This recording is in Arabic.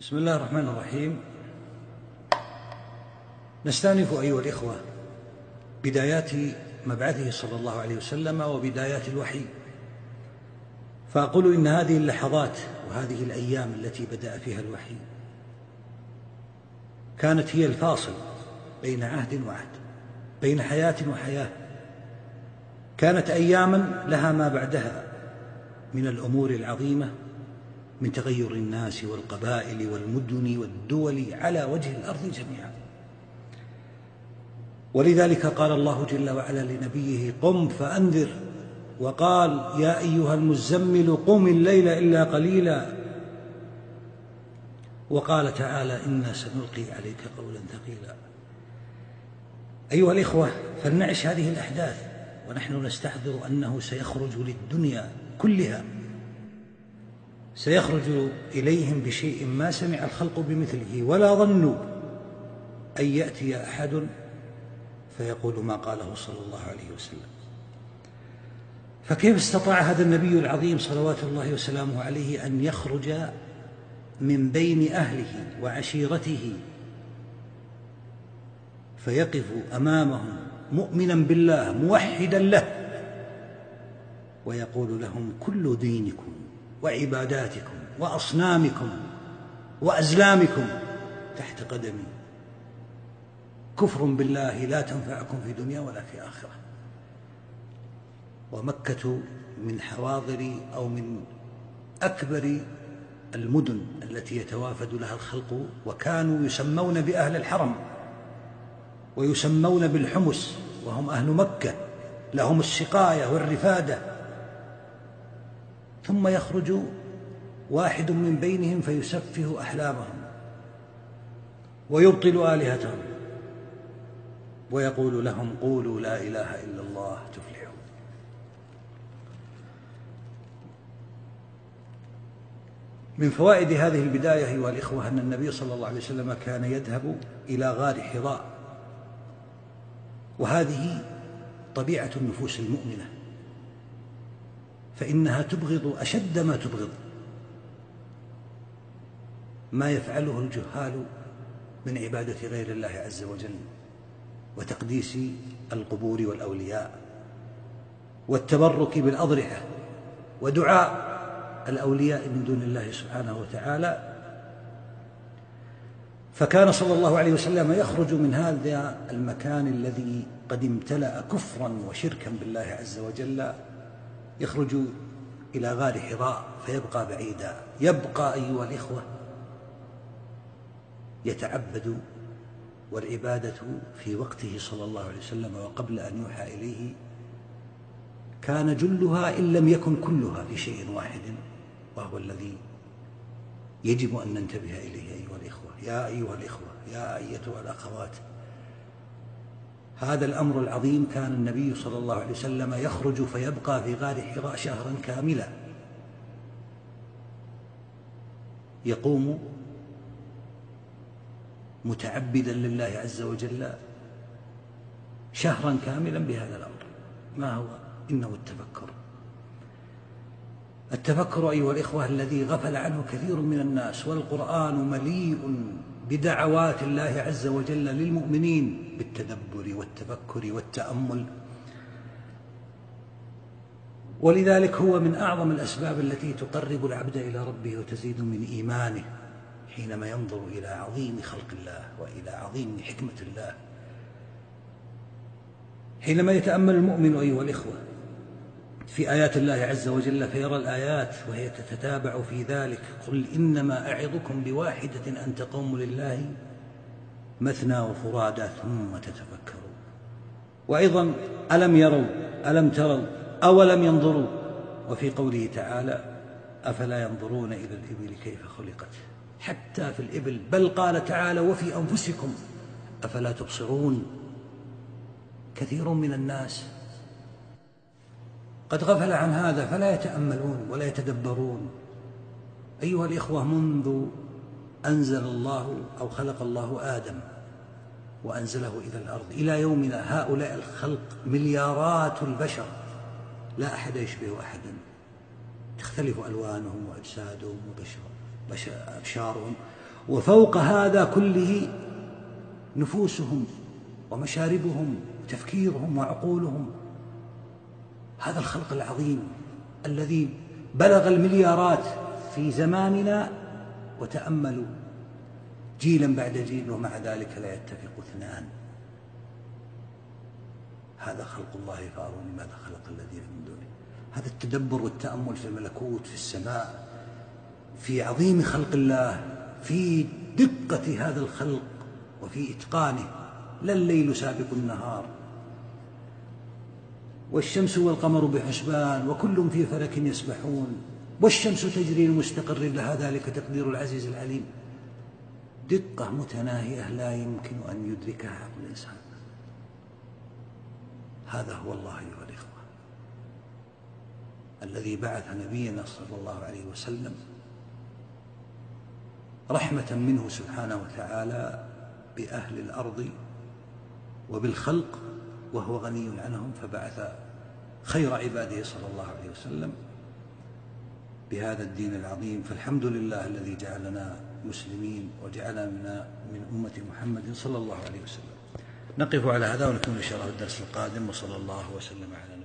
بسم الله الرحمن الرحيم. نستأنف أيها الإخوة بدايات مبعثه صلى الله عليه وسلم وبدايات الوحي. فأقول إن هذه اللحظات وهذه الأيام التي بدأ فيها الوحي كانت هي الفاصل بين عهد وعهد بين حياة وحياة. كانت أياما لها ما بعدها من الأمور العظيمة من تغير الناس والقبائل والمدن والدول على وجه الأرض جميعا. ولذلك قال الله جل وعلا لنبيه قم فأنذر. وقال يا أيها المزمل قم الليل إلا قليلا. وقال تعالى إنا سنلقي عليك قولا ثقيلا. أيها الإخوة فلنعش هذه الأحداث ونحن نستحضر أنه سيخرج للدنيا كلها سيخرج إليهم بشيء ما سمع الخلق بمثله ولا ظنوا أن يأتي أحد فيقول ما قاله صلى الله عليه وسلم. فكيف استطاع هذا النبي العظيم صلوات الله وسلامه عليه أن يخرج من بين أهله وعشيرته فيقف أمامهم مؤمنا بالله موحدا له ويقول لهم كل دينكم وعباداتكم وأصنامكم وأزلامكم تحت قدمي كفر بالله لا تنفعكم في دنيا ولا في آخرة. ومكة من حواضر أو من أكبر المدن التي يتوافد لها الخلق وكانوا يسمون بأهل الحرم ويسمون بالحمس وهم أهل مكة. لهم السقاية والرفادة ثم يخرج واحد من بينهم فيسفه أحلامهم ويبطل آلهتهم ويقول لهم قولوا لا إله إلا الله تفلحون. من فوائد هذه البداية أيها الإخوة أن النبي صلى الله عليه وسلم كان يذهب إلى غار حراء وهذه طبيعة النفوس المؤمنة. فإنها تبغض أشد ما تبغض. ما يفعله الجهال من عبادة غير الله عز وجل وتقديس القبور والأولياء والتبرك بالأضرحة ودعاء الأولياء من دون الله سبحانه وتعالى. فكان صلى الله عليه وسلم يخرج من هذا المكان الذي قد امتلأ كفرا وشركا بالله عز وجل يخرج إلى غار حراء فيبقى بعيدا. يبقى أيها الإخوة يتعبد والعبادة في وقته صلى الله عليه وسلم وقبل أن يوحى إليه كان جلها إن لم يكن كلها في شيء واحد وهو الذي يجب أن ننتبه إليه أيها الإخوة. يا أيها الإخوة يا أيتها الأخوات هذا الأمر العظيم كان النبي صلى الله عليه وسلم يخرج فيبقى في غار حراء شهرا كاملا. يقوم متعبدا لله عز وجل شهرا كاملا بهذا الأمر. ما هو؟ إنه التفكر. التفكر أيها الإخوة الذي غفل عنه كثير من الناس والقرآن مليء بدعوات الله عز وجل للمؤمنين بالتدبر والتفكر والتأمل. ولذلك هو من أعظم الأسباب التي تقرب العبد إلى ربه وتزيد من إيمانه حينما ينظر إلى عظيم خلق الله وإلى عظيم حكمة الله. حينما يتأمل المؤمن أيها الإخوة في آيات الله عز وجل فيرى الآيات وهي تتتابع في ذلك. قل إنما أعظكم بواحدة أن تقوموا لله مثنى وفرادى ثم تتفكروا وأيضا ألم يروا ألم تروا أولم ينظروا؟ وفي قوله تعالى أفلا ينظرون إلى الإبل كيف خلقت؟ حتى في الإبل. بل قال تعالى وفي أنفسكم أفلا تبصرون؟ كثير من الناس قد غفل عن هذا فلا يتأملون ولا يتدبرون. أيها الإخوة منذ أنزل الله أو خلق الله آدم وأنزله إلى الأرض إلى يومنا هؤلاء الخلق مليارات البشر لا أحد يشبه أحدا. تختلف ألوانهم وأجسادهم وأبشارهم وفوق هذا كله نفوسهم ومشاربهم وتفكيرهم وعقولهم هذا الخلق العظيم الذي بلغ المليارات في زماننا وتأملوا جيلا بعد جيل ومع ذلك لا يتفق اثنان. هذا خلق الله فأروني ماذا خلق الذين من دونه؟ هذا التدبر والتأمل في الملكوت في السماء في عظيم خلق الله في دقة هذا الخلق وفي إتقانه. لا الليل سابق النهار. والشمس والقمر بحسبان وكل في فلك يسبحون والشمس تجري لمستقر لها ذلك تقدير العزيز العليم. دقة متناهية لا يمكن أن يدركها عقل الإنسان. هذا هو الله أيها الإخوة الذي بعث نبينا صلى الله عليه وسلم رحمة منه سبحانه وتعالى بأهل الأرض وبالخلق وهو غني عنهم فبعث خير عباده صلى الله عليه وسلم بهذا الدين العظيم. فالحمد لله الذي جعلنا مسلمين وجعلنا من أمة محمد صلى الله عليه وسلم. نقف على هذا ونكون إن شاء الله الدرس القادم وصلى الله وسلم على